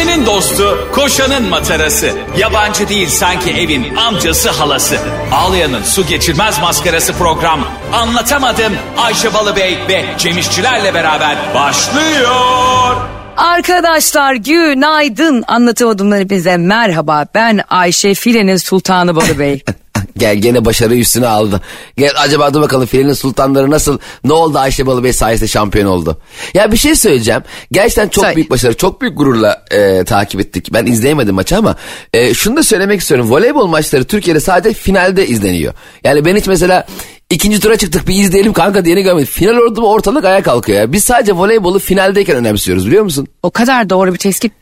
Ayşe'nin dostu, koşanın matarası. Yabancı değil sanki evin amcası halası. Ağlayan'ın su geçirmez maskarası program. Anlatamadım Ayşe Balıbey ve Cemişçilerle beraber başlıyor. Arkadaşlar günaydın. Anlatamadımdan hepinize merhaba. Ben Ayşe Filenin Sultanı Balı Bey. Gel gene başarı üstüne aldı. Gel acaba dur bakalım filenin sultanları nasıl ne oldu Ayşe Balıbey sayesinde şampiyon oldu. Ya bir şey söyleyeceğim. Gerçekten çok Söyle. büyük başarı çok büyük gururla e, takip ettik. Ben izleyemedim maçı ama e, şunu da söylemek istiyorum. Voleybol maçları Türkiye'de sadece finalde izleniyor. Yani ben hiç mesela ikinci tura çıktık bir izleyelim kanka diyeni görmedim. Final orada ortalık ayağa kalkıyor ya. Biz sadece voleybolu finaldeyken önemsiyoruz biliyor musun? O kadar doğru bir tespit.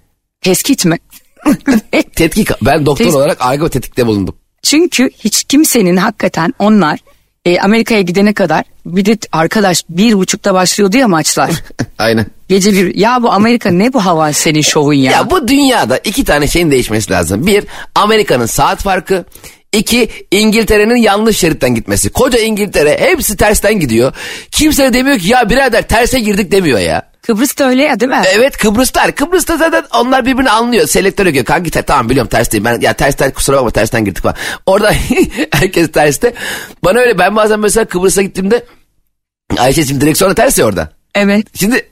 Tespit mi? Tetkik ben doktor Tes- olarak argo tetkikte bulundum. Çünkü hiç kimsenin hakikaten onlar e, Amerika'ya gidene kadar bir de arkadaş bir buçukta başlıyordu ya maçlar. Aynen. Gece bir ya bu Amerika ne bu hava senin şovun ya. Ya bu dünyada iki tane şeyin değişmesi lazım. Bir, Amerika'nın saat farkı. İki, İngiltere'nin yanlış şeritten gitmesi. Koca İngiltere hepsi tersten gidiyor. Kimse de demiyor ki ya birader terse girdik demiyor ya. Kıbrıs da öyle ya değil mi? Evet Kıbrıslar. Kıbrıs'ta zaten onlar birbirini anlıyor. Selektör ögüyor. Kanki ter, tamam biliyorum ters değil. Ben, ya tersten kusura bakma tersten girdik falan. Orada herkes terste. Bana öyle ben bazen mesela Kıbrıs'a gittiğimde Ayşe şimdi direksiyona ters ya orada. Evet. Şimdi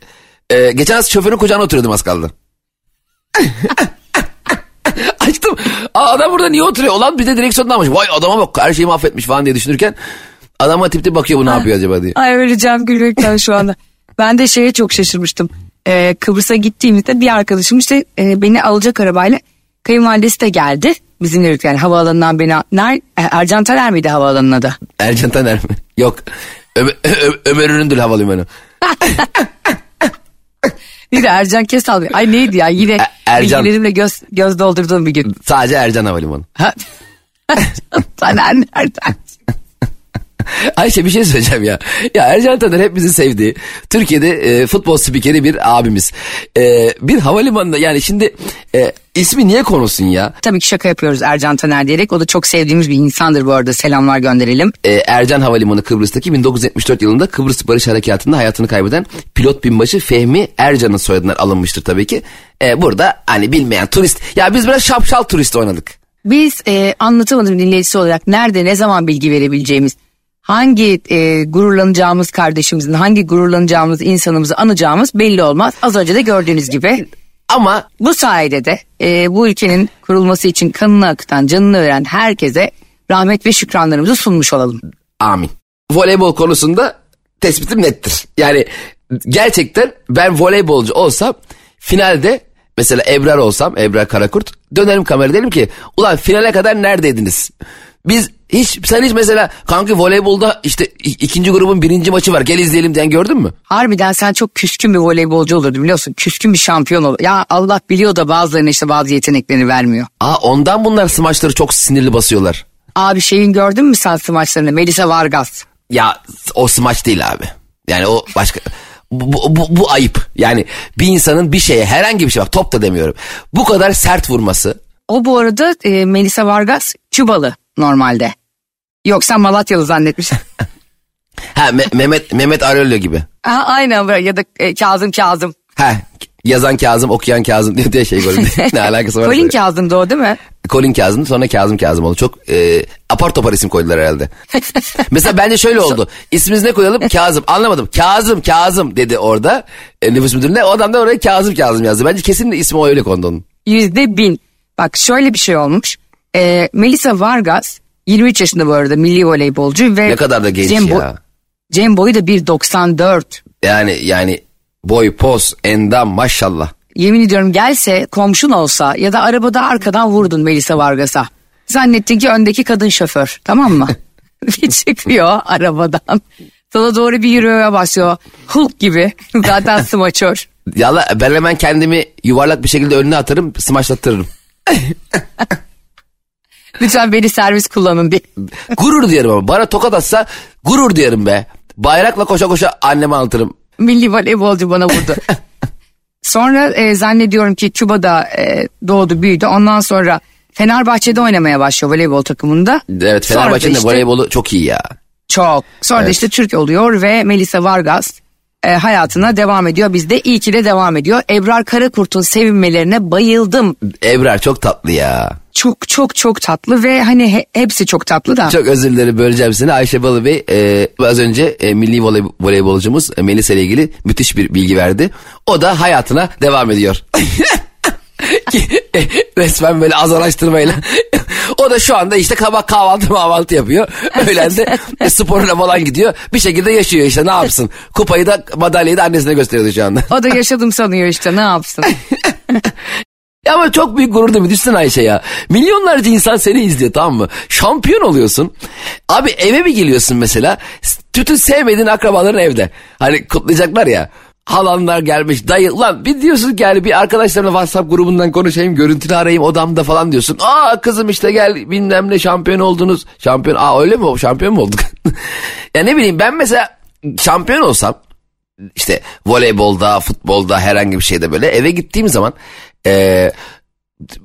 e, geçen hafta şoförün kucağına oturuyordum az kaldı. Açtım. Aa, adam burada niye oturuyor? Olan bir de direksiyonda almış. Vay adama bak her şeyi mahvetmiş falan diye düşünürken adama tip tip bakıyor bu ne yapıyor acaba diye. Ay öleceğim gülmekten şu anda. Ben de şeye çok şaşırmıştım. Ee, Kıbrıs'a gittiğimizde bir arkadaşım işte e, beni alacak arabayla kayınvalidesi de geldi. Bizimle birlikte yani havaalanından beni... Ner, Ercan Taner miydi havaalanının adı? Ercan Taner mi? Yok. Ömer, Ömer Üründül Havalimanı. Bir de Ercan Kesal. Bey. Ay neydi ya yine E- Ercan. bilgilerimle göz, göz doldurduğum bir gün. Sadece Ercan Havalimanı. Ha. Taner nereden? Ayşe bir şey söyleyeceğim ya. Ya Ercan Taner hep bizi sevdiği. Türkiye'de e, futbol spikeri bir abimiz. E, bir havalimanında yani şimdi e, ismi niye konulsun ya? Tabii ki şaka yapıyoruz Ercan Taner diyerek. O da çok sevdiğimiz bir insandır bu arada. Selamlar gönderelim. e, Ercan Havalimanı Kıbrıs'taki 1974 yılında Kıbrıs Barış Harekatı'nda hayatını kaybeden pilot binbaşı Fehmi Ercan'ın soyadından alınmıştır tabii ki. E, burada hani bilmeyen turist ya biz biraz şapşal turist oynadık. Biz e, anlatamadım dinleyicisi olarak nerede ne zaman bilgi verebileceğimiz, hangi e, gururlanacağımız kardeşimizin, hangi gururlanacağımız insanımızı anacağımız belli olmaz. Az önce de gördüğünüz gibi Ama bu sayede de e, bu ülkenin kurulması için kanını akıtan, canını veren herkese rahmet ve şükranlarımızı sunmuş olalım. amin. Voleybol konusunda tespitim nettir. Yani gerçekten ben voleybolcu olsam finalde mesela Ebrar olsam Ebrar Karakurt dönerim kamera derim ki ulan finale kadar neredeydiniz? Biz hiç sen hiç mesela kanka voleybolda işte ikinci grubun birinci maçı var gel izleyelim diyen gördün mü? Harbiden sen çok küskün bir voleybolcu olurdun biliyorsun. Küskün bir şampiyon olur. Ya Allah biliyor da bazılarına işte bazı yeteneklerini vermiyor. Aa ondan bunlar smaçları çok sinirli basıyorlar. Abi şeyin gördün mü sen maçlarını? Melisa Vargas. Ya o smaç değil abi. Yani o başka bu, bu, bu, bu ayıp. Yani bir insanın bir şeye herhangi bir şey bak top da demiyorum. Bu kadar sert vurması. O bu arada e, Melisa Vargas Kübalı normalde. Yok sen Malatyalı zannetmişsin. Ha Me- Mehmet Mehmet Arelio gibi. Aha, aynen böyle ya da e, Kazım Kazım. Ha yazan Kazım okuyan Kazım diye, diye şey gördüm. ne alakası var? Colin Kazım'dı o değil mi? Colin Kazım sonra Kazım Kazım oldu. Çok e, apar topar isim koydular herhalde. Mesela bence şöyle oldu. İsminiz ne koyalım? Kazım. Anlamadım. Kazım Kazım dedi orada. E, nüfus müdürüne. O adam da oraya Kazım Kazım yazdı. Bence kesin de ismi öyle kondu onun. Yüzde bin. Bak şöyle bir şey olmuş. E, Melisa Vargas 23 yaşında bu arada milli voleybolcu ve Ne kadar da genç Cem, ya. Bo- Cem boyu da 1.94. Yani yani boy, poz, endam maşallah. Yemin ediyorum gelse komşun olsa ya da arabada arkadan vurdun Melisa Vargas'a. Zannettin ki öndeki kadın şoför tamam mı? bir çıkıyor arabadan. Sana doğru bir yürümeye başlıyor. Hulk gibi. Zaten smaçör. Yalla ben hemen kendimi yuvarlak bir şekilde önüne atarım, smaçlattırırım. Lütfen beni servis kullanın diye. Gurur duyarım ama. Bana tokat atsa gurur duyarım be. Bayrakla koşa koşa anneme anlatırım. Milli voleybolcu bana vurdu. Sonra e, zannediyorum ki Küba'da e, doğdu büyüdü. Ondan sonra Fenerbahçe'de oynamaya başlıyor voleybol takımında. Evet Fenerbahçe'nin işte- voleybolu çok iyi ya. Çok. Sonra da işte Türk oluyor ve Melisa Vargas e, hayatına devam ediyor. Biz de iyi ki de devam ediyor. Ebrar Karakurt'un sevinmelerine bayıldım. Ebrar çok tatlı ya. Çok çok çok tatlı ve hani he- hepsi çok tatlı da. Çok özür dilerim böleceğim seni. Ayşe Balı Bey e, az önce e, milli voley, voleybolcumuz Melisa ile ilgili müthiş bir bilgi verdi. O da hayatına devam ediyor. E, Resmen böyle az araştırmayla. o da şu anda işte kabak kahvaltı mahvaltı yapıyor. Öğlen de e, sporuna falan gidiyor. Bir şekilde yaşıyor işte ne yapsın. Kupayı da madalyayı da annesine gösteriyordu şu anda. O da yaşadım sanıyor işte ne yapsın. Ya ama çok büyük gurur değil mi? Düşünsene Ayşe ya. Milyonlarca insan seni izliyor tamam mı? Şampiyon oluyorsun. Abi eve mi geliyorsun mesela? Bütün sevmediğin akrabaların evde. Hani kutlayacaklar ya. Halanlar gelmiş dayı. Ulan bir diyorsun ki yani bir arkadaşlarımla WhatsApp grubundan konuşayım. Görüntülü arayayım odamda falan diyorsun. Aa kızım işte gel bilmem ne şampiyon oldunuz. Şampiyon aa öyle mi şampiyon mu olduk? ya ne bileyim ben mesela şampiyon olsam işte voleybolda, futbolda herhangi bir şeyde böyle eve gittiğim zaman e,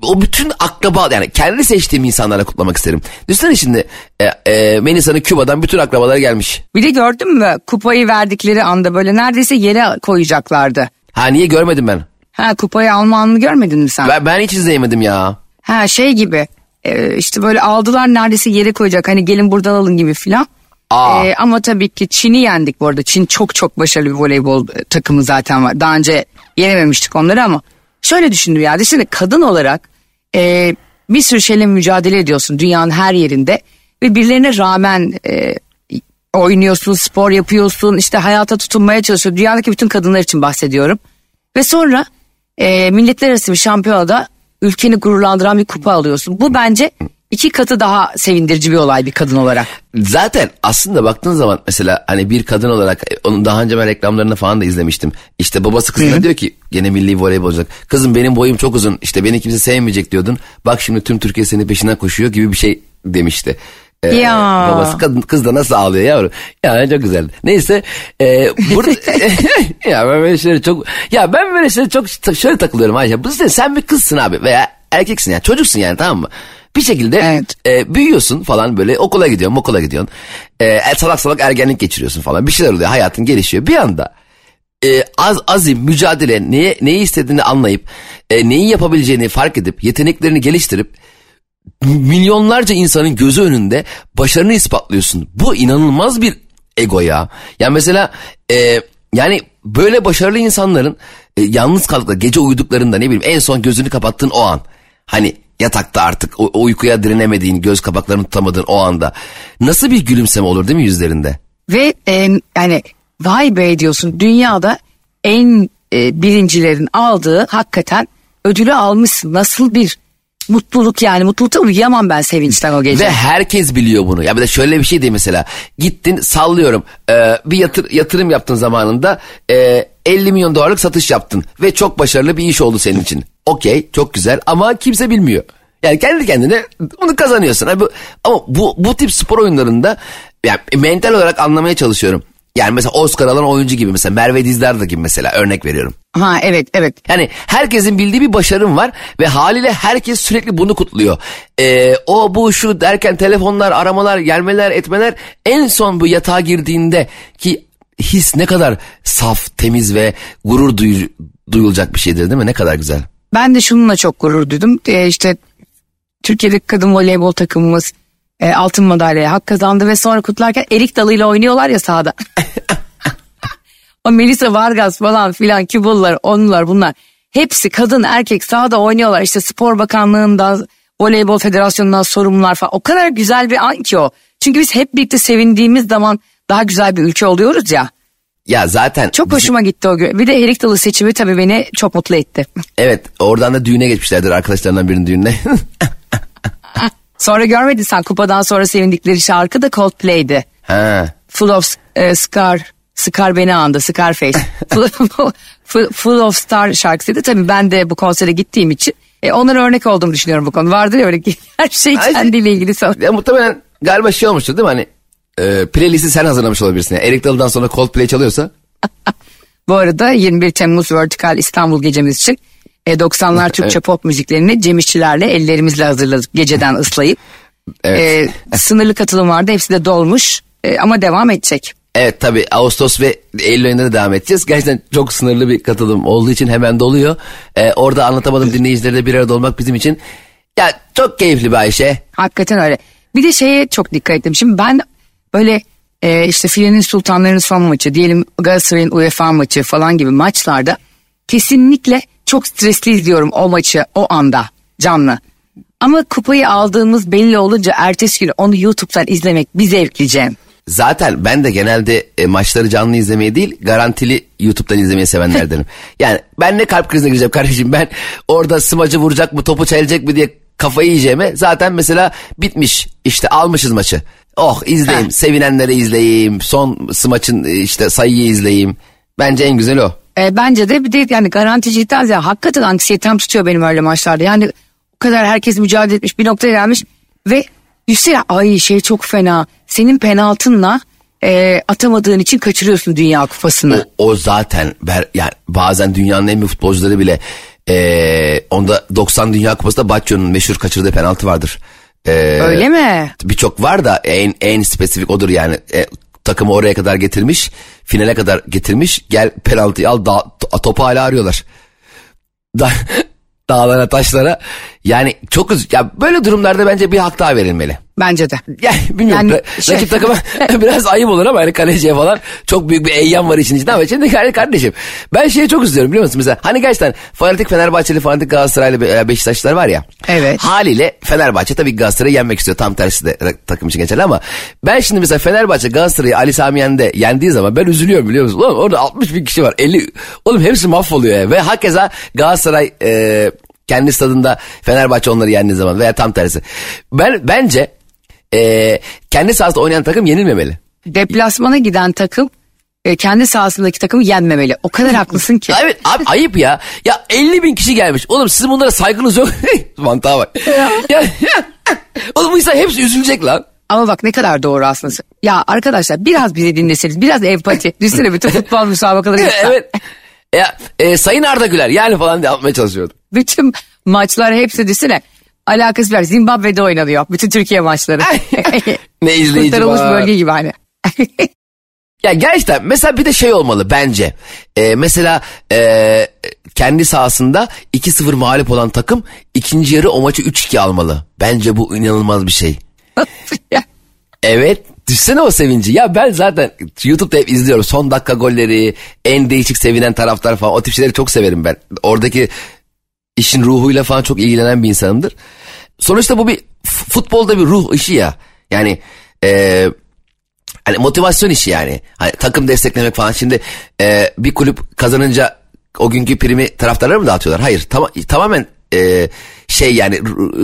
o bütün akraba yani kendi seçtiğim insanlara kutlamak isterim. Düşünsene şimdi e, e, Melisa'nın Küba'dan bütün akrabaları gelmiş. Bir de gördün mü kupayı verdikleri anda böyle neredeyse yere koyacaklardı. Ha niye görmedim ben? Ha kupayı alma anını görmedin mi sen? Ben, ben hiç izleyemedim ya. Ha şey gibi e, işte böyle aldılar neredeyse yere koyacak hani gelin buradan alın gibi filan. Aa. E, ama tabii ki Çin'i yendik bu arada. Çin çok çok başarılı bir voleybol takımı zaten var. Daha önce yenememiştik onları ama şöyle düşündüm ya. Düşünün kadın olarak e, bir sürü şeyle mücadele ediyorsun dünyanın her yerinde. Ve birilerine rağmen e, oynuyorsun, spor yapıyorsun, işte hayata tutunmaya çalışıyorsun. Dünyadaki bütün kadınlar için bahsediyorum. Ve sonra e, milletler arası bir şampiyonada ülkeni gururlandıran bir kupa alıyorsun. Bu bence iki katı daha sevindirici bir olay bir kadın olarak. Zaten aslında baktığın zaman mesela hani bir kadın olarak e, onun daha önce ben reklamlarını falan da izlemiştim. İşte babası kızına diyor ki gene milli voleybol olacak. Kızım benim boyum çok uzun işte beni kimse sevmeyecek diyordun. Bak şimdi tüm Türkiye senin peşinden koşuyor gibi bir şey demişti. Ee, Ya. Babası kadın, kız da nasıl ağlıyor yavrum. Yani çok güzel. Neyse. E, burada, ya ben böyle şeyleri çok ya ben böyle şeyleri çok şöyle takılıyorum Ayşe. Bu sen, sen bir kızsın abi veya erkeksin yani çocuksun yani tamam mı? Bir şekilde Evet. e, büyüyorsun falan böyle okula gidiyorsun okula gidiyorsun. E, salak salak ergenlik geçiriyorsun falan bir şeyler oluyor hayatın gelişiyor. Bir anda e, az azim, mücadele, neye, neyi istediğini anlayıp, e, neyi yapabileceğini fark edip, yeteneklerini geliştirip, milyonlarca insanın gözü önünde başarını ispatlıyorsun. Bu inanılmaz bir ego ya. Yani mesela e, yani böyle başarılı insanların e, yalnız kaldıkları, gece uyuduklarında ne bileyim en son gözünü kapattığın o an. Hani yatakta artık o, o uykuya direnemediğin, göz kapaklarını tutamadığın o anda. Nasıl bir gülümseme olur değil mi yüzlerinde? Ve e, yani vay be diyorsun dünyada en e, birincilerin aldığı hakikaten ödülü almışsın. Nasıl bir mutluluk yani mutlulukta uyuyamam ben sevinçten o gece. Ve herkes biliyor bunu. Ya bir de şöyle bir şey değil mesela. Gittin sallıyorum e, bir yatır, yatırım yaptın zamanında e, 50 milyon dolarlık satış yaptın. Ve çok başarılı bir iş oldu senin için. Okey çok güzel ama kimse bilmiyor. Yani kendi kendine bunu kazanıyorsun. Ama bu, ama bu, bu tip spor oyunlarında yani mental olarak anlamaya çalışıyorum. Yani mesela Oscar alan oyuncu gibi mesela Merve Dizdar gibi mesela örnek veriyorum. Ha evet evet. Yani herkesin bildiği bir başarım var ve haliyle herkes sürekli bunu kutluyor. Ee, o bu şu derken telefonlar, aramalar, gelmeler, etmeler en son bu yatağa girdiğinde ki his ne kadar saf, temiz ve gurur duyu- duyulacak bir şeydir değil mi? Ne kadar güzel. Ben de şununla çok gurur duydum. E, işte Türkiye'deki kadın voleybol takımımız e, altın madalyaya hak kazandı ve sonra kutlarken erik dalıyla oynuyorlar ya sahada. o Melisa Vargas falan filan Kübalılar onlar bunlar. Hepsi kadın erkek sahada oynuyorlar. İşte spor bakanlığından voleybol federasyonundan sorumlular falan. O kadar güzel bir an ki o. Çünkü biz hep birlikte sevindiğimiz zaman daha güzel bir ülke oluyoruz ya. Ya zaten Çok bizim- hoşuma gitti o gün. Bir de erik dalı seçimi tabii beni çok mutlu etti. Evet oradan da düğüne geçmişlerdir arkadaşlarından birinin düğününe. Sonra görmedin sen kupadan sonra sevindikleri şarkı da Coldplay'di. ha. Full of e, Scar, Scar beni andı, Scarface. full, full, of Star şarkısıydı. Tabii ben de bu konsere gittiğim için e, onlara örnek olduğumu düşünüyorum bu konu. Vardır ya öyle ki her şey kendiyle ilgili sor. Ya muhtemelen galiba şey olmuştur değil mi hani e, playlisti sen hazırlamış olabilirsin. Yani Erik Dalı'dan sonra Coldplay çalıyorsa Bu arada 21 Temmuz Vertical İstanbul gecemiz için e, 90'lar Türkçe pop müziklerini Cem İşçilerle ellerimizle hazırladık geceden ıslayıp. Evet. E, sınırlı katılım vardı hepsi de dolmuş E, ama devam edecek. Evet tabii Ağustos ve Eylül ayında da devam edeceğiz. Gerçekten çok sınırlı bir katılım olduğu için hemen doluyor. Ee, orada anlatamadım dinleyicilerle bir arada olmak bizim için ya çok keyifli bir Ayşe. Hakikaten öyle. Bir de şeye çok dikkat ettim. Şimdi ben böyle e, işte filenin sultanlarının son maçı diyelim Galatasaray'ın UEFA maçı falan gibi maçlarda kesinlikle çok stresli izliyorum o maçı o anda canlı. Ama kupayı aldığımız belli olunca ertesi gün onu YouTube'dan izlemek bir zevkleyeceğim. Zaten ben de genelde e, maçları canlı izlemeyi değil garantili YouTube'dan izlemeyi sevenlerdenim. yani ben ne kalp krizine gireceğim kardeşim ben orada smacı vuracak mı topu çelecek mi diye kafayı yiyeceğime zaten mesela bitmiş işte almışız maçı. Oh izleyeyim sevinenleri izleyeyim son smaçın e, işte sayıyı izleyeyim. Bence en güzel o. E, bence de bir de yani garanticiden ya hakikaten anksiyetem tutuyor benim öyle maçlarda. Yani o kadar herkes mücadele etmiş bir noktaya gelmiş ve düşünsene ay şey çok fena. Senin penaltınla e, atamadığın için kaçırıyorsun Dünya Kupası'nı. O, o zaten ber, yani bazen dünyanın en büyük futbolcuları bile e, onda 90 Dünya Kupası'nda Baggio'nun meşhur kaçırdığı penaltı vardır. E, Öyle mi? Birçok var da en en spesifik odur yani. E, takımı oraya kadar getirmiş, finale kadar getirmiş. Gel penaltıyı al, da, topu hala arıyorlar. Da, dağlara, taşlara. Yani çok üz ya böyle durumlarda bence bir hak daha verilmeli. Bence de. Yani bilmiyorum Yani ra- şey- rakip takıma biraz ayıp olur ama hani kaleciye falan çok büyük bir eyyam var işin içinde ama şimdi yani kardeşim ben şeyi çok üzülüyorum biliyor musun mesela hani gerçekten fanatik Fenerbahçeli fanatik Galatasaraylı Be- Beşiktaşlılar var ya Evet. haliyle Fenerbahçe tabii Galatasaray'ı yenmek istiyor tam tersi de takım için geçerli ama ben şimdi mesela Fenerbahçe Galatasaray'ı Ali Sami Yen'de yendiği zaman ben üzülüyorum biliyor musun oğlum orada 60 bin kişi var 50 oğlum hepsi mahvoluyor ya ve hakeza Galatasaray e, kendi stadında Fenerbahçe onları yendiği zaman veya tam tersi ben bence e, kendi sahasında oynayan takım yenilmemeli. Deplasmana giden takım e, kendi sahasındaki takımı yenmemeli. O kadar haklısın ki. Evet abi ayıp ya. Ya 50 bin kişi gelmiş. Oğlum sizin bunlara saygınız yok. Mantığa bak. ya, Oğlum bu insan hepsi üzülecek lan. Ama bak ne kadar doğru aslında. Ya arkadaşlar biraz bizi dinleseniz biraz empati. Düşünsene bütün futbol müsabakaları. evet. Ya, e, Sayın Arda Güler yani falan diye yapmaya çalışıyordum. Bütün maçlar hepsi düşünsene. Alakası var. Zimbabwe'de oynanıyor. Bütün Türkiye maçları. Ne izleyici Kurtarılmış var. bölge gibi hani. Ya gerçekten mesela bir de şey olmalı bence. Ee, mesela e, kendi sahasında 2-0 mağlup olan takım ikinci yarı o maçı 3-2 almalı. Bence bu inanılmaz bir şey. Evet. Düşsene o sevinci. Ya ben zaten YouTube'da hep izliyorum. Son dakika golleri, en değişik sevinen taraftar falan. O tip şeyleri çok severim ben. Oradaki işin ruhuyla falan çok ilgilenen bir insanımdır. Sonuçta bu bir futbolda bir ruh işi ya. Yani e, hani motivasyon işi yani. Hani takım desteklemek falan. Şimdi e, bir kulüp kazanınca o günkü primi taraftarlara mı dağıtıyorlar? Hayır. Tama- tamamen e, şey yani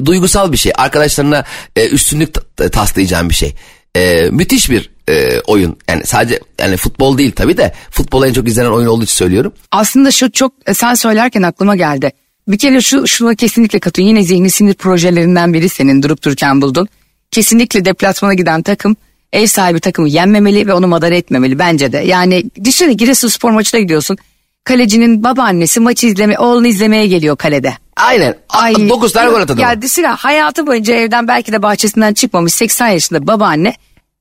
duygusal bir şey. Arkadaşlarına e, üstünlük taslayacağın bir şey. E, müthiş bir e, oyun. Yani sadece yani futbol değil tabii de futbol en çok izlenen oyun olduğu için söylüyorum. Aslında şu çok e, sen söylerken aklıma geldi. Bir kere şu şuna kesinlikle katılıyorum. Yine zihni sinir projelerinden biri senin durup dururken buldun. Kesinlikle deplasmana giden takım ev sahibi takımı yenmemeli ve onu madara etmemeli bence de. Yani düşünsene Giresunspor maçına gidiyorsun. Kalecinin babaannesi maçı izleme, oğlunu izlemeye geliyor kalede. Aynen. Ay, 9 tane gol atadı. Ya düşünsene hayatı boyunca evden belki de bahçesinden çıkmamış 80 yaşında babaanne.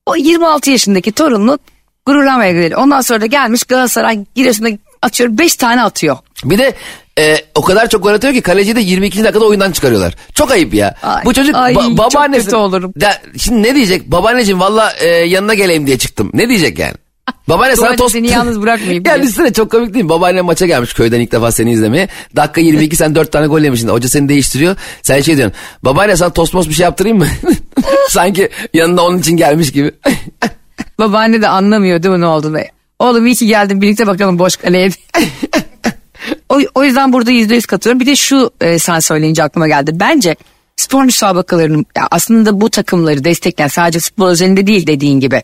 O 26 yaşındaki torununu gururlamaya gidiyor. Ondan sonra da gelmiş Galatasaray Giresun'da atıyor 5 tane atıyor. Bir de e, o kadar çok gol atıyor ki kaleciyi de 22. dakikada oyundan çıkarıyorlar. Çok ayıp ya. Ay, Bu çocuk ay, ba- çok babaannesi. kötü olurum. Da, şimdi ne diyecek? Babaanneciğim valla e, yanına geleyim diye çıktım. Ne diyecek yani? Babaanne sana tost... seni yalnız bırakmayayım ya diye. düşünsene çok komik değil mi? Babaanne maça gelmiş köyden ilk defa seni izlemeye. Dakika 22 sen 4 tane gol yemişsin. Hoca seni değiştiriyor. Sen şey diyorsun. Babaanne sana tost mos bir şey yaptırayım mı? Sanki yanında onun için gelmiş gibi. Babaanne de anlamıyor değil mi ne olduğunu. Oğlum iyi ki geldin birlikte bakalım boş kaleye. o, o yüzden burada yüzde yüz katılıyorum. Bir de şu e, sen söyleyince aklıma geldi. Bence spor müsabakalarının aslında bu takımları destekleyen sadece futbol özelinde değil dediğin gibi.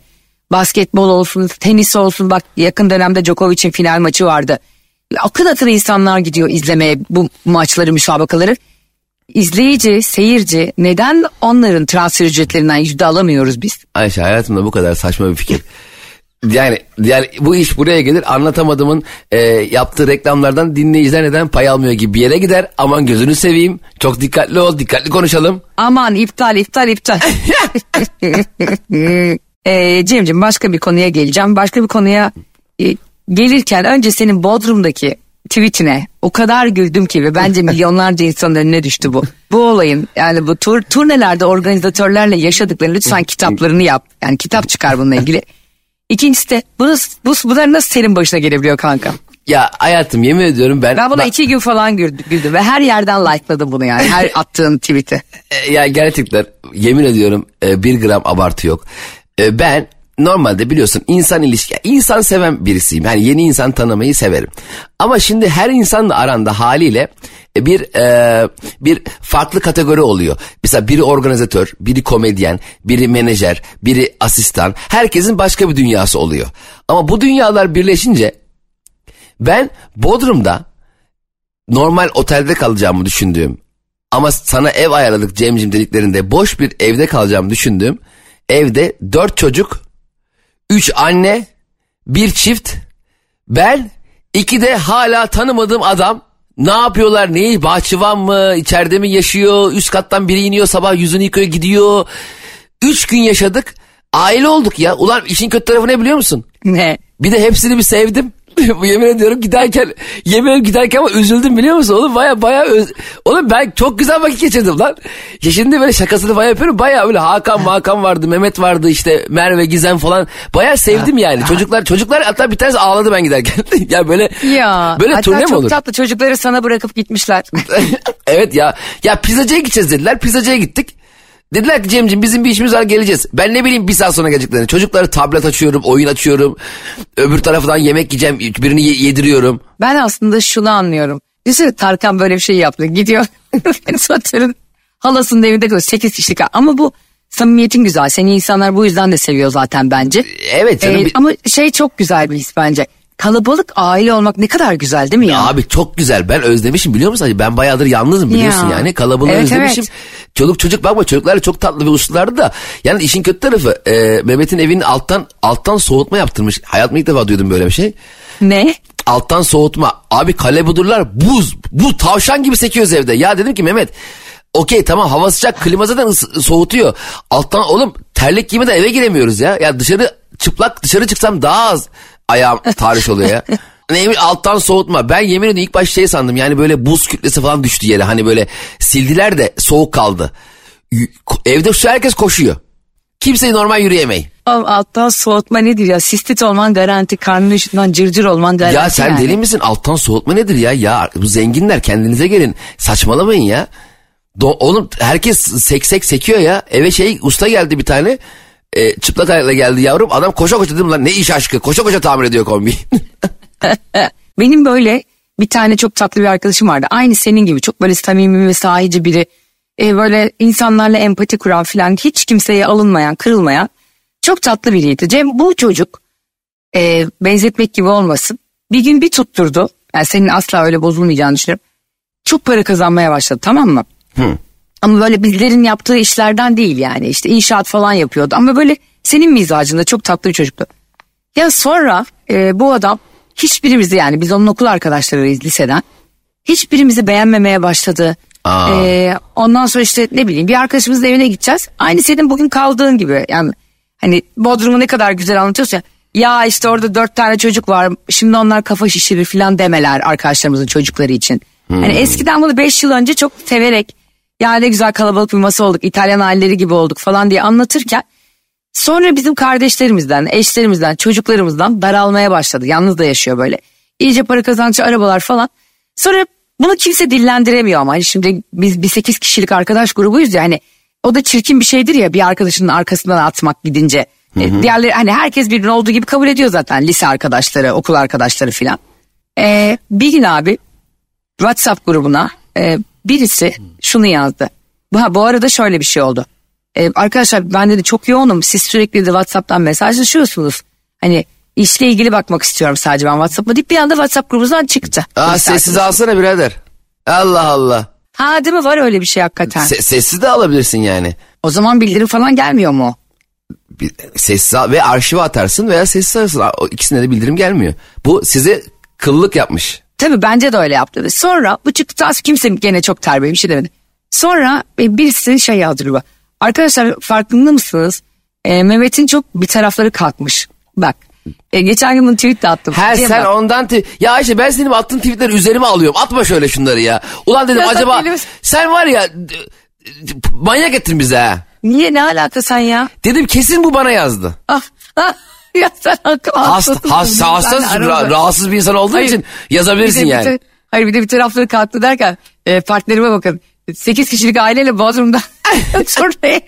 Basketbol olsun, tenis olsun bak yakın dönemde Djokovic'in final maçı vardı. Akın akın insanlar gidiyor izlemeye bu maçları, müsabakaları. İzleyici, seyirci neden onların transfer ücretlerinden yüzde alamıyoruz biz? Ayşe hayatımda bu kadar saçma bir fikir. Yani, yani bu iş buraya gelir anlatamadığımın e, yaptığı reklamlardan dinleyiciler neden pay almıyor gibi bir yere gider. Aman gözünü seveyim çok dikkatli ol dikkatli konuşalım. Aman iptal iptal iptal. Ee, Cem'ciğim başka bir konuya geleceğim. Başka bir konuya e, gelirken önce senin Bodrum'daki tweetine o kadar güldüm ki ve bence milyonlarca insanın önüne düştü bu. Bu olayın yani bu tur, turnelerde organizatörlerle yaşadıklarını lütfen kitaplarını yap. Yani kitap çıkar bununla ilgili. İkincisi de bu, bu, bunlar nasıl senin başına gelebiliyor kanka? Ya hayatım yemin ediyorum ben... Ben buna Bak- iki gün falan güldüm, güldüm ve her yerden likeladım bunu yani her attığın tweet'i. E, Ya gerçekten yemin ediyorum e, bir gram abartı yok. E, Ben normalde biliyorsun insan ilişki, insan seven birisiyim. Yani yeni insan tanımayı severim. Ama şimdi her insanla aranda haliyle e, bir e, bir farklı kategori oluyor. Mesela biri organizatör, biri komedyen, biri menajer, biri asistan. Herkesin başka bir dünyası oluyor. Ama bu dünyalar birleşince ben Bodrum'da normal otelde kalacağımı düşündüğüm ama sana ev ayarladık Cemcim dediklerinde boş bir evde kalacağımı düşündüğüm evde dört çocuk, üç anne, bir çift, ben, iki de hala tanımadığım adam ne yapıyorlar neyi bahçıvan mı içeride mi yaşıyor üst kattan biri iniyor sabah yüzünü yıkıyor gidiyor. Üç gün yaşadık aile olduk ya ulan işin kötü tarafı ne biliyor musun? Ne? Bir de hepsini bir sevdim. Yemin ediyorum giderken yemin ediyorum giderken ama üzüldüm biliyor musun? Oğlum baya baya öz... Oğlum ben çok güzel vakit geçirdim lan. Ya şimdi böyle şakasını baya yapıyorum. Baya böyle Hakan Hakan vardı, Mehmet vardı işte Merve Gizem falan. Baya sevdim yani. Çocuklar çocuklar hatta bir tanesi ağladı ben giderken. ya böyle Ya böyle turne mi çok olur? tatlı çocukları sana bırakıp gitmişler. evet ya. Ya pizzacıya gideceğiz dediler. Pizzacıya gittik. Dediler ki Cemciğim bizim bir işimiz var geleceğiz. Ben ne bileyim bir saat sonra geleceklerini. Çocukları tablet açıyorum, oyun açıyorum. Öbür taraftan yemek yiyeceğim, birini ye- yediriyorum. ben aslında şunu anlıyorum. Düşünsene Tarkan böyle bir şey yaptı. Gidiyor Satır'ın halasının evinde kalıyor. 8 kişilik. Ama bu samimiyetin güzel. Seni insanlar bu yüzden de seviyor zaten bence. Evet canım. Ee, ama şey çok güzel bir his bence. Kalabalık aile olmak ne kadar güzel değil mi ya? Abi çok güzel. Ben özlemişim biliyor musun? Ben bayağıdır yalnızım biliyorsun Ya. yani. Kalabalığı Evet, özlemişim. evet. Çoluk çocuk bakma çocuklar çok tatlı ve uslulardı da. Yani işin kötü tarafı e, Mehmet'in evinin alttan alttan soğutma yaptırmış. Hayatımda ilk defa duydum böyle bir şey. Ne? Alttan soğutma. Abi kale budurlar buz. Bu tavşan gibi sekiyoruz evde. Ya dedim ki Mehmet okey tamam hava sıcak klima zaten soğutuyor. Alttan oğlum terlik giymeden eve giremiyoruz ya. Ya dışarı çıplak dışarı çıksam daha az ayağım tahriş oluyor ya. Neymiş alttan soğutma. Ben yemin ediyorum ilk başta şey sandım yani böyle buz kütlesi falan düştü yere. Hani böyle sildiler de soğuk kaldı. Evde şu herkes koşuyor. Kimse normal yürüyemeyi. Oğlum alttan soğutma nedir ya? Sistit olman garanti. Karnın ışığından cırcır olman garanti. Ya sen yani. deli misin? Alttan soğutma nedir ya? Ya bu zenginler kendinize gelin. Saçmalamayın ya. Do- oğlum herkes sek sek sekiyor ya. Eve şey usta geldi bir tane. E, çıplak ayakla geldi yavrum. Adam koşa koşa dedim lan ne iş aşkı. Koşa koşa tamir ediyor kombi. Benim böyle bir tane çok tatlı bir arkadaşım vardı. Aynı senin gibi çok böyle samimi ve sahici biri. E, böyle insanlarla empati kuran filan hiç kimseye alınmayan, kırılmayan çok tatlı biriydi. Cem bu çocuk e, benzetmek gibi olmasın. Bir gün bir tutturdu. Yani senin asla öyle bozulmayacağını düşünüyorum. Çok para kazanmaya başladı tamam mı? Ama böyle bizlerin yaptığı işlerden değil yani işte inşaat falan yapıyordu. Ama böyle senin mizacında çok tatlı bir çocuktu. Ya sonra e, bu adam hiçbirimizi yani biz onun okul arkadaşlarıyız liseden. Hiçbirimizi beğenmemeye başladı. Aa. E, ondan sonra işte ne bileyim bir arkadaşımızın evine gideceğiz. Aynı senin bugün kaldığın gibi. Yani hani Bodrum'u ne kadar güzel anlatıyorsun ya. Ya işte orada dört tane çocuk var. Şimdi onlar kafa şişirir falan demeler arkadaşlarımızın çocukları için. Hani eskiden bunu beş yıl önce çok severek ya ne güzel kalabalık bir masa olduk. İtalyan aileleri gibi olduk falan diye anlatırken Sonra bizim kardeşlerimizden, eşlerimizden, çocuklarımızdan daralmaya başladı. Yalnız da yaşıyor böyle. İyice para kazançlı arabalar falan. Sonra bunu kimse dillendiremiyor ama. Hani şimdi biz bir sekiz kişilik arkadaş grubuyuz ya hani o da çirkin bir şeydir ya bir arkadaşının arkasından atmak gidince. E, diğerleri hani herkes birbirinin olduğu gibi kabul ediyor zaten lise arkadaşları, okul arkadaşları filan. E, bir gün abi WhatsApp grubuna e, birisi şunu yazdı. Bu, ha, bu arada şöyle bir şey oldu. E, arkadaşlar ben dedi çok yoğunum. Siz sürekli de WhatsApp'tan mesajlaşıyorsunuz. Hani işle ilgili bakmak istiyorum sadece ben WhatsApp'a deyip bir anda WhatsApp grubundan çıktı. Aa sessiz alsana birader. Allah Allah. Ha değil mi var öyle bir şey hakikaten. Se- sessiz de alabilirsin yani. o zaman bildirim falan gelmiyor mu? Bir- Sessiz al ve arşive atarsın veya sessiz alırsın. O ikisine de bildirim gelmiyor. Bu size kıllık yapmış. Tabii bence de öyle yaptı. Sonra bu çıktıktan sonra kimse gene çok terbiyeli bir şey demedi. Sonra e, birisi şey yazdırıyor. Arkadaşlar farkında mısınız? e, Mehmet'in çok bir tarafları kalkmış. Bak e, geçen gün bunu tweet de attım. Diye sen bak. ondan te- ya Ayşe ben senin attığın tweetleri üzerime alıyorum. Atma şöyle şunları ya. Ulan dedim sen acaba benim- sen var ya manyak ettin bize ha. Niye ne alaka sen ya? Dedim kesin bu bana yazdı. Ah, ah, ya sen haklı. Hasta, hasta, rahatsız bir insan olduğun Hayır, için Bir yazabilirsin de bir yani. ta- hayır bir de bir tarafları kalktı derken e, partnerime bakın. 8 kişilik aileyle Bodrum'da turneye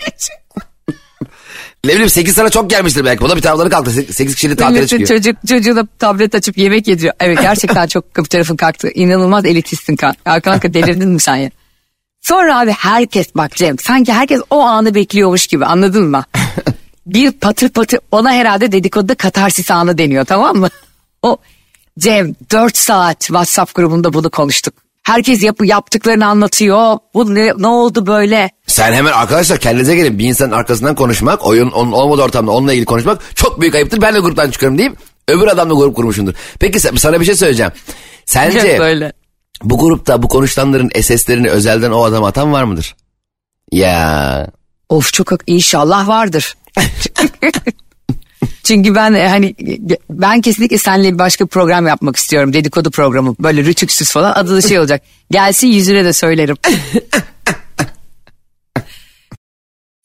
Ne bileyim 8 sana çok gelmiştir belki. Bu da bir tarafları kalktı. 8 kişilik tatile çıkıyor. çocuk, çocuğu da tablet açıp yemek yediriyor. Evet gerçekten çok bir tarafın kalktı. İnanılmaz elitistin kan. Ya kanka delirdin mi sen ya? Sonra abi herkes bak Cem sanki herkes o anı bekliyormuş gibi anladın mı? Bir patır patır ona herhalde dedikoduda katarsis anı deniyor tamam mı? O Cem 4 saat WhatsApp grubunda bunu konuştuk. Herkes yapı yaptıklarını anlatıyor. Bu ne, ne oldu böyle? Sen hemen arkadaşlar kendinize gelin. Bir insanın arkasından konuşmak, oyun onun olmadığı ortamda onunla ilgili konuşmak çok büyük ayıptır. Ben de gruptan çıkıyorum deyip öbür adamla grup kurmuşumdur. Peki sana bir şey söyleyeceğim. Sence böyle. bu grupta bu konuşulanların SS'lerini özelden o adama atan var mıdır? Ya Of çok inşallah vardır. Çünkü ben e, hani ben kesinlikle seninle bir başka program yapmak istiyorum. Dedikodu programı. Böyle rütüksüz falan. Adı da şey olacak. Gelsin yüzüne de söylerim.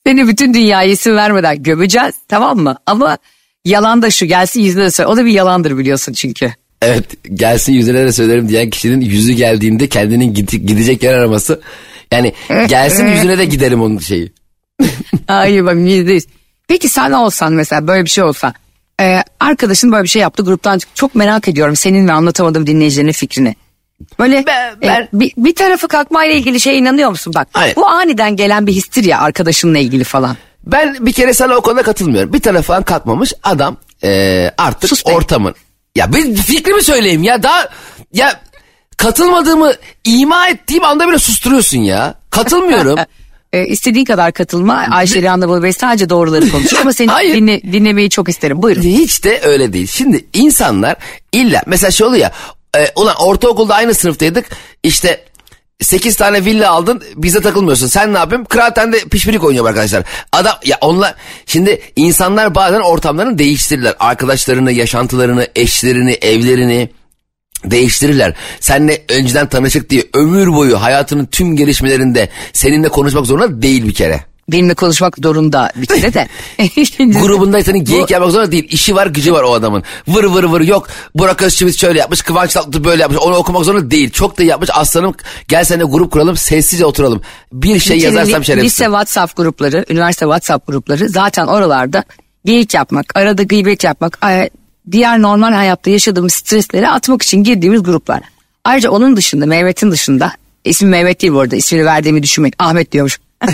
Seni bütün dünyaya isim vermeden gömeceğiz tamam mı? Ama yalan da şu gelsin yüzüne de söyle. O da bir yalandır biliyorsun çünkü. evet gelsin yüzüne de söylerim diyen kişinin yüzü geldiğinde kendinin gide- gidecek yer araması. Yani gelsin yüzüne de giderim onun şeyi. Hayır bak yüzde yüz. Peki sen olsan mesela böyle bir şey olsa. e, arkadaşın böyle bir şey yaptı gruptan çok merak ediyorum senin ve anlatamadığım dinleyicilerin fikrini. Böyle Ben- e, ben- bir, bir tarafı kalkmayla ilgili şeye inanıyor musun? Bak Hayır. bu aniden gelen bir histir ya arkadaşınla ilgili falan. Ben bir kere sana o konuda katılmıyorum. Bir taraftan kalkmamış adam eee, artık Sus be. ortamın. Ya bir fikrimi söyleyeyim ya daha ya katılmadığımı ima ettiğim anda bile susturuyorsun ya. Katılmıyorum. E, istediğin kadar katılma Ayşe Rihanna Bey sadece doğruları konuşuyor ama seni Hayır. dinle, dinlemeyi çok isterim. Buyurun. Hiç de öyle değil. Şimdi insanlar illa mesela şey oluyor ya e, ulan ortaokulda aynı sınıftaydık işte 8 tane villa aldın bize takılmıyorsun. Sen ne yapayım? Kıraathanede pişpirik oynuyor arkadaşlar. Adam ya onlar şimdi insanlar bazen ortamlarını değiştirirler. Arkadaşlarını, yaşantılarını, eşlerini, evlerini değiştirirler. Seninle önceden tanışık diye ömür boyu hayatının tüm gelişmelerinde seninle konuşmak zorunda değil bir kere. Benimle konuşmak zorunda bir kere de. Grubunda senin geyik yapmak zorunda değil. İşi var gücü var o adamın. Vır vır vır yok. Burak Özçivit şöyle yapmış. Kıvanç Tatlıtuğ böyle yapmış. Onu okumak zorunda değil. Çok da yapmış. Aslanım gel seninle grup kuralım. Sessizce oturalım. Bir şey kere yazarsam şerefsiz. Lise WhatsApp grupları, üniversite WhatsApp grupları zaten oralarda geyik yapmak, arada gıybet yapmak, diğer normal hayatta yaşadığımız stresleri atmak için girdiğimiz gruplar. Ayrıca onun dışında, Mehmet'in dışında, ismi Mehmet değil bu arada, ismini verdiğimi düşünmeyin, Ahmet diyormuş.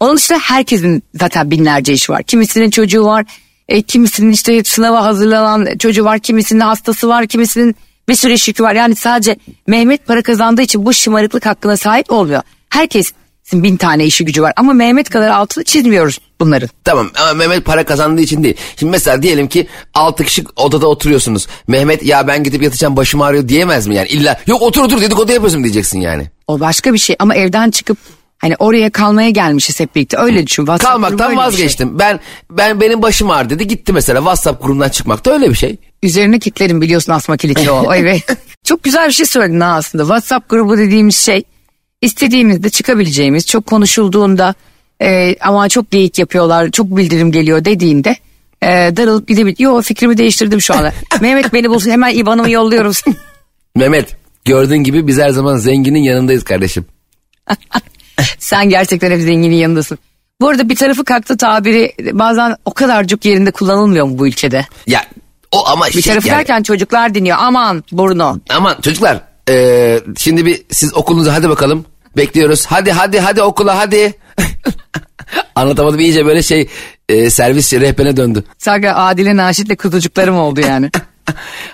onun dışında herkesin zaten binlerce işi var. Kimisinin çocuğu var, e, kimisinin işte sınava hazırlanan çocuğu var, kimisinin hastası var, kimisinin bir sürü iş yükü var. Yani sadece Mehmet para kazandığı için bu şımarıklık hakkına sahip olmuyor. Herkesin bin tane işi gücü var ama Mehmet kadar altını çizmiyoruz bunları. Tamam ama Mehmet para kazandığı için değil. Şimdi mesela diyelim ki 6 kişi odada oturuyorsunuz. Mehmet ya ben gidip yatacağım başım ağrıyor diyemez mi yani? İlla yok otur otur dedikodu yapıyorsun diyeceksin yani. O başka bir şey ama evden çıkıp hani oraya kalmaya gelmişiz hep birlikte öyle düşün. WhatsApp Kalmaktan şey. vazgeçtim. Ben ben benim başım ağrı dedi gitti mesela WhatsApp grubundan çıkmak da öyle bir şey. Üzerine kilitlerim biliyorsun asma kilitli o. Evet. Çok güzel bir şey söyledin aslında. WhatsApp grubu dediğimiz şey istediğimizde çıkabileceğimiz çok konuşulduğunda e, ama çok geyik yapıyorlar çok bildirim geliyor dediğinde e, darılıp gidebilir. Yo fikrimi değiştirdim şu anda. Mehmet beni bulsun hemen IBAN'ımı yolluyorum. Mehmet gördüğün gibi biz her zaman zenginin yanındayız kardeşim. Sen gerçekten hep zenginin yanındasın. Bu arada bir tarafı kalktı tabiri bazen o kadarcık yerinde kullanılmıyor mu bu ülkede? Ya o ama Bir şey tarafı yani- derken çocuklar dinliyor aman Bruno. Aman çocuklar eee, şimdi bir siz okulunuza hadi bakalım. Bekliyoruz. Hadi hadi hadi okula hadi. Anlatamadım iyice böyle şey eee, servis rehberine döndü. Sanki Adile Naşit'le kuzucuklarım oldu yani.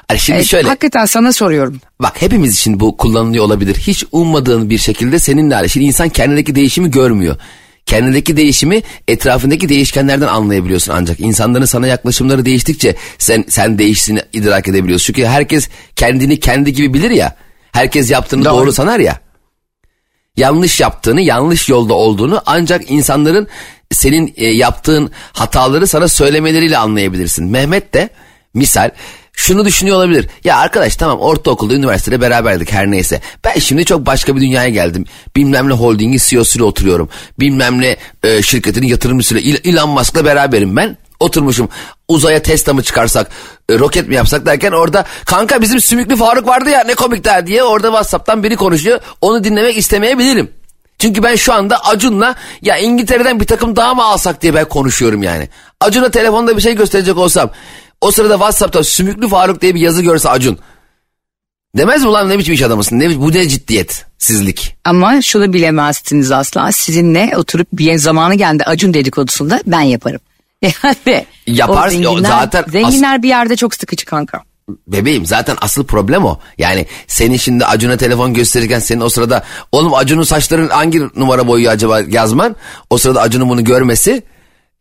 Hani şimdi E, şöyle Hakikaten sana soruyorum. bak hepimiz için bu kullanılıyor olabilir. Hiç ummadığın bir şekilde seninle alakalı. Şimdi insan kendindeki değişimi görmüyor. Kendindeki değişimi etrafındaki değişkenlerden anlayabiliyorsun ancak. insanların sana yaklaşımları değiştikçe sen sen değiştiğini idrak edebiliyorsun. Çünkü herkes kendini kendi gibi bilir ya. Herkes yaptığını Doğru. doğru sanar ya. yanlış yaptığını, yanlış yolda olduğunu ancak insanların senin e, yaptığın hataları sana söylemeleriyle anlayabilirsin. Mehmet de misal şunu düşünüyor olabilir. Ya arkadaş tamam ortaokulda üniversitede beraberdik her neyse. Ben şimdi çok başka bir dünyaya geldim. Bilmem ne holdingi CEO'suyla oturuyorum. Bilmem ne e, şirketin yatırımcısıyla Elon Musk'la beraberim ben. Oturmuşum uzaya Tesla mı çıkarsak e, roket mi yapsak derken orada kanka bizim Sümüklü Faruk vardı ya ne komik der diye orada Whatsapp'tan biri konuşuyor. Onu dinlemek istemeyebilirim. Çünkü ben şu anda Acun'la ya İngiltere'den bir takım daha mı alsak diye ben konuşuyorum yani. Acun'a telefonda bir şey gösterecek olsam o sırada Whatsapp'ta Sümüklü Faruk diye bir yazı görse Acun. Demez mi ulan ne biçim iş adamısın? Ne, bu ne ciddiyet, sizlik. Ama şunu bilemezsiniz asla. Sizinle oturup bir zamanı geldi Acun dedikodusunda ben yaparım. Yani Yaparsın, zenginler, zaten zenginler bir yerde çok sıkıcı kanka. Bebeğim zaten asıl problem o. Yani senin şimdi Acun'a telefon gösterirken senin o sırada oğlum Acun'un saçların hangi numara boyuyor acaba yazman. O sırada Acun'un bunu görmesi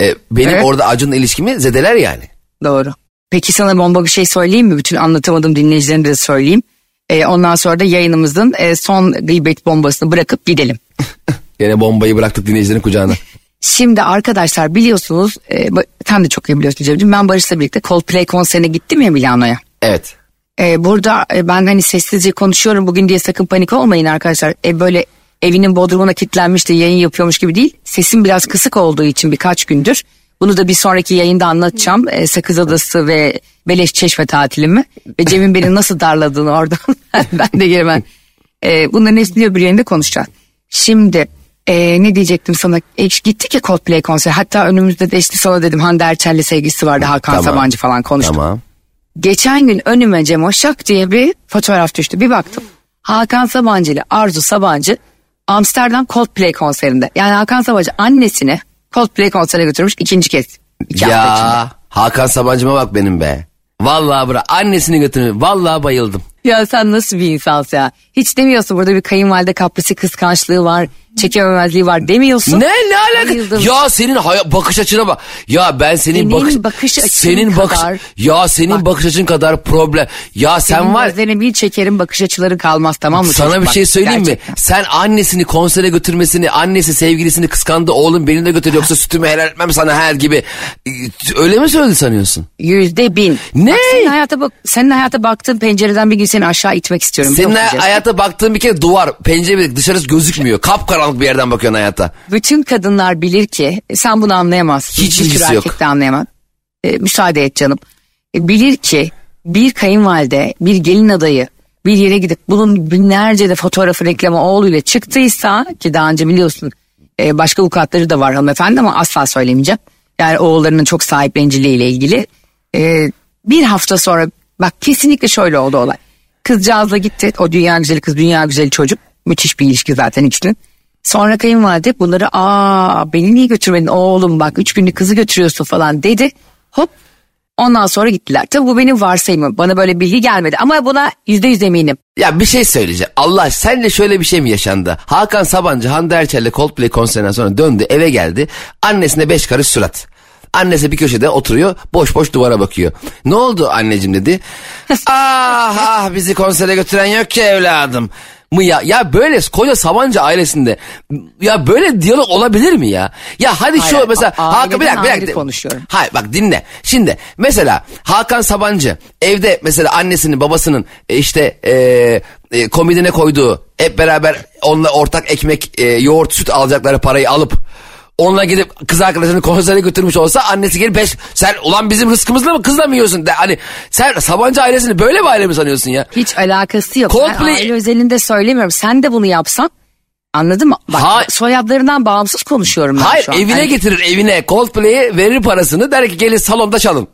e, benim Evet. orada Acun'la ilişkimi zedeler yani. Doğru. Peki sana bomba bir şey söyleyeyim mi? Bütün anlatamadığım dinleyicilerine de söyleyeyim. Ee, ondan sonra da yayınımızın e, son gıybet bombasını bırakıp gidelim. Yine bombayı bıraktık dinleyicilerin kucağına. Şimdi arkadaşlar biliyorsunuz, e, sen de çok iyi biliyorsun Cemciğim. Ben Barış'la birlikte Coldplay konserine gittim ya Milano'ya. Evet. E, burada e, ben hani sessizce konuşuyorum bugün diye sakın panik olmayın arkadaşlar. E, böyle evinin bodrumuna kilitlenmiş de yayın yapıyormuş gibi değil. Sesim biraz kısık olduğu için birkaç gündür. Bunu da bir sonraki yayında anlatacağım. E, Sakız Adası ve Beleş Çeşme tatilimi. Ve Cem'in beni nasıl darladığını oradan ben de girmem. E, bunların hepsini öbür yayında konuşacağız. Şimdi e, ne diyecektim sana? E, gittik ya Coldplay konseri. Hatta önümüzde de işte sana dedim Hande Erçel'le sevgilisi vardı. Hakan Tamam. Sabancı falan konuştuk. Tamam. Geçen gün önüme Cemo Şak diye bir fotoğraf düştü. Bir baktım. Hakan Sabancı ile Arzu Sabancı Amsterdam Coldplay konserinde. Yani Hakan Sabancı annesini Coldplay konserine götürmüş ikinci kez. İki. Ya Hakan Sabancı'ma bak benim be. Vallahi bırak annesini götürmüyor. Vallahi bayıldım. Ya sen nasıl bir insansın ya? Hiç demiyorsun burada bir kayınvalide kaprisi kıskançlığı var. Çekememezliği var demiyorsun. Ne ne alaka? Bayıldım. Ya senin hay- bakış açına bak. Ya ben senin Senin bakış, bakış senin bakış kadar- ya senin Bak. bakış açın kadar problem. Ya sen Senin var gözlerine bir çekerim bakış açıları kalmaz tamam mı? sana çocuk? bir Bak, şey söyleyeyim gerçekten. mi? Sen annesini konsere götürmesini, annesi sevgilisini kıskandı. Oğlum beni de götür yoksa sütümü helal etmem sana her gibi. Öyle mi söyledi sanıyorsun? Yüzde bin. Ne? Bak, senin hayata bak, senin hayata baktığın pencereden bir gün seni aşağı itmek istiyorum. Senin Yok hayata baktığın bir kere duvar, pencere bir- dışarısı gözükmüyor. Kapkaranlık bir yerden bakıyorsun hayata. Bütün kadınlar bilir ki sen bunu anlayamazsın. Hiç Bir ilgisi yok. erkek de anlayamaz. E, müsaade et canım. E, bilir ki bir kayınvalide, bir gelin adayı bir yere gidip bunun binlerce de fotoğrafı reklamı oğluyla çıktıysa ki daha önce biliyorsun e, başka avukatları da var hanımefendi ama asla söylemeyeceğim. Yani oğullarının çok sahipleniciliğiyle ilgili. E, bir hafta sonra bak kesinlikle şöyle oldu olay. Kızcağızla gitti. O dünya güzeli kız, dünya güzeli çocuk. Müthiş bir ilişki zaten üçlü. Sonra kayınvalide bunları aa beni niye götürmedin oğlum bak üç günlük kızı götürüyorsun falan dedi. Hop ondan sonra gittiler. Tabi bu benim varsayımım. Bana böyle bilgi gelmedi ama buna yüzde yüz eminim. Ya bir şey söyleyeceğim. Allah senle şöyle bir şey mi yaşandı? Hakan Sabancı Hande Erçel'le Coldplay konserinden sonra döndü eve geldi. Annesine beş karış surat. Annesi bir köşede oturuyor boş boş duvara bakıyor. Ne oldu anneciğim dedi. ah ah bizi konsere götüren yok ki evladım. Mı ya, ya böyle koca Sabancı ailesinde ya böyle diyalog olabilir mi ya? Ya hadi şu Hayır, mesela a- Hakan bir dakika bir dakika. konuşuyorum. Hayır bak dinle. Şimdi mesela Hakan Sabancı evde mesela annesinin babasının e, işte e, e, komidine koyduğu hep beraber onunla ortak ekmek e, yoğurt süt alacakları parayı alıp onunla gidip kız arkadaşını konsere götürmüş olsa annesi gelip beş sen ulan bizim rızkımızla mı kızla mı yiyorsun de hani sen Sabancı ailesini böyle bir aile mi sanıyorsun ya? Hiç alakası yok. Coldplay- Ben aile özelinde söylemiyorum. Sen de bunu yapsan anladın mı? Bak Hayır. soyadlarından bağımsız konuşuyorum ben Hayır şu an. evine Hani getirir evine Coldplay'e verir parasını der ki gelin salonda çalın.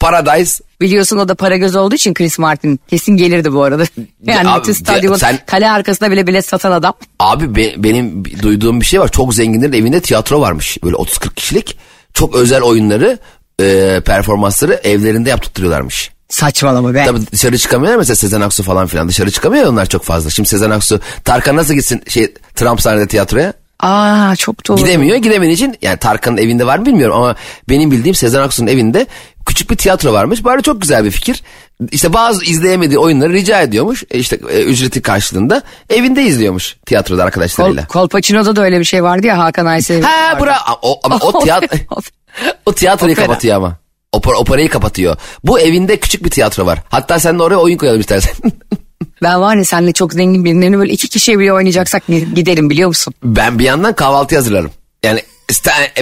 Paradise Biliyorsun o da para göz olduğu için Chris Martin kesin gelirdi bu arada. Yani abi, bütün stadyumun sen- kale arkasında bile bilet satan adam. Abi be- benim duyduğum bir şey var. Çok zenginlerin evinde tiyatro varmış. Böyle 30-40 kişilik. Çok özel oyunları, e, performansları evlerinde yaptırtıyorlarmış. Saçmalama be. Tabii dışarı çıkamıyorlar mesela Sezen Aksu falan filan. Dışarı çıkamıyor onlar çok fazla. Şimdi Sezen Aksu, Tarkan nasıl gitsin şey Trump sahnede tiyatroya? Aa çok doğru. Gidemiyor. Gidemediği için yani Tarkan'ın evinde var mı bilmiyorum ama benim bildiğim Sezen Aksu'nun evinde küçük bir tiyatro varmış. Bari çok güzel bir fikir. İşte bazı izleyemediği oyunları rica ediyormuş. E işte e, ücreti karşılığında evinde izliyormuş tiyatroda Kol, arkadaşlarıyla. Kolpaçino'da da öyle bir şey vardı ya Hakan Aysel. Ha bura o, ama o tiyatro o tiyatroyu Opera. kapatıyor ama. Opera, operayı kapatıyor. Bu evinde küçük bir tiyatro var. Hatta sen de oraya oyun koyalım istersen. Ben var ya seninle çok zengin birilerini böyle iki kişiye bile oynayacaksak giderim biliyor musun? ben bir yandan kahvaltı hazırlarım. Yani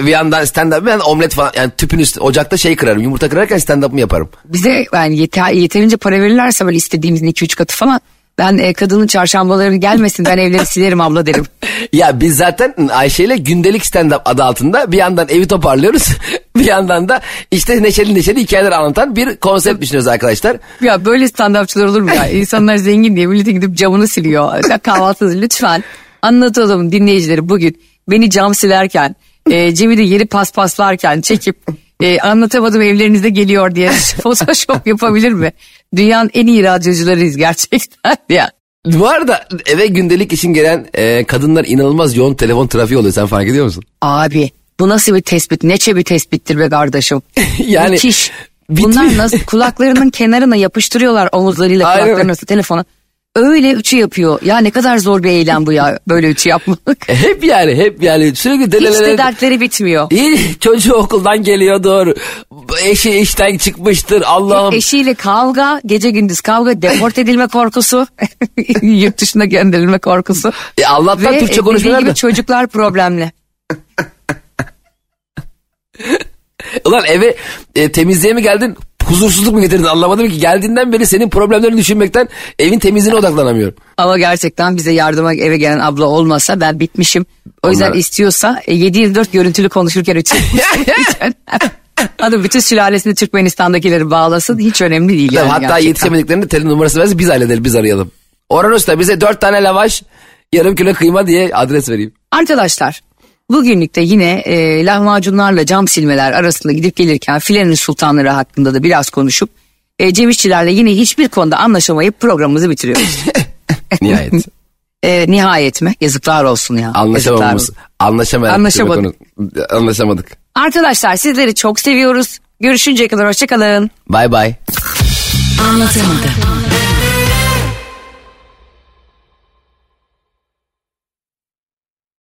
bir yandan stand up bir yandan omlet falan yani tüpün üstü ocakta şey kırarım yumurta kırarken stand up'ımı yaparım. Bize yani yeter, yeterince para verirlerse böyle istediğimizin 2-3 katı falan ben e, kadının çarşambaları gelmesin ben evleri silerim abla derim. Ya biz zaten Ayşe ile gündelik stand-up adı altında bir yandan evi toparlıyoruz. bir yandan da işte neşeli neşeli hikayeler anlatan bir konsept düşünüyoruz arkadaşlar. Ya böyle stand-upçılar olur mu ya? İnsanlar zengin diye millete gidip camını siliyor. Kahvaltınızı lütfen anlatalım dinleyicileri bugün. Beni cam silerken, e, Cem'i de yeri paspaslarken çekip e, anlatamadım evlerinize geliyor diye photoshop yapabilir mi? Dünyanın en iyi radyocularıyız gerçekten ya. Bu arada eve gündelik için gelen e, kadınlar inanılmaz yoğun telefon trafiği oluyor sen fark ediyor musun? Abi bu nasıl bir tespit? Neçe bir tespittir be kardeşim. Yani Müthiş. bitmiyor. Bunlar nasıl kulaklarının kenarına yapıştırıyorlar omuzlarıyla arasında telefonu. Öyle ütü yapıyor. Ya ne kadar zor bir eylem bu ya böyle ütü yapmak. Hep yani hep yani sürekli Hiç delelere... de dertleri bitmiyor. İyi, çocuğu okuldan geliyordur. Eşi işten çıkmıştır. Allah'ım. Eşiyle kavga, gece gündüz kavga, deport edilme korkusu, yurt dışına gönderilme korkusu. E, Allah'tan Ve Türkçe e, da. gibi çocuklar problemli. Ulan eve e, temizliğe mi geldin? Huzursuzluk mu getirdin anlamadım ki. Geldiğinden beri senin problemlerini düşünmekten evin temizliğine odaklanamıyorum. Ama gerçekten bize yardıma eve gelen abla olmasa ben bitmişim. O yüzden Onlar- istiyorsa e, 7-24 görüntülü konuşurken ütü. Hadi bütün sülalesini Türkmenistan'dakileri bağlasın hiç önemli değil. Yani hatta gerçekten. yetişemediklerinde telin numarası versin biz halledelim biz arayalım. Orhan Usta bize dört tane lavaş yarım kilo kıyma diye adres vereyim. Arkadaşlar bugünlükte yine e, lahmacunlarla cam silmeler arasında gidip gelirken filenin sultanları hakkında da biraz konuşup e, Cem İşçilerle yine hiçbir konuda anlaşamayıp programımızı bitiriyoruz. Nihayet. e, nihayet mi? Yazıklar olsun ya. Yazıklar Anlaşamamız. Anlaşamadık. Anlaşamadık. Anlaşamadık. Arkadaşlar sizleri çok seviyoruz. Görüşünceye kadar hoşçakalın. Bay bay. Anlatamadım.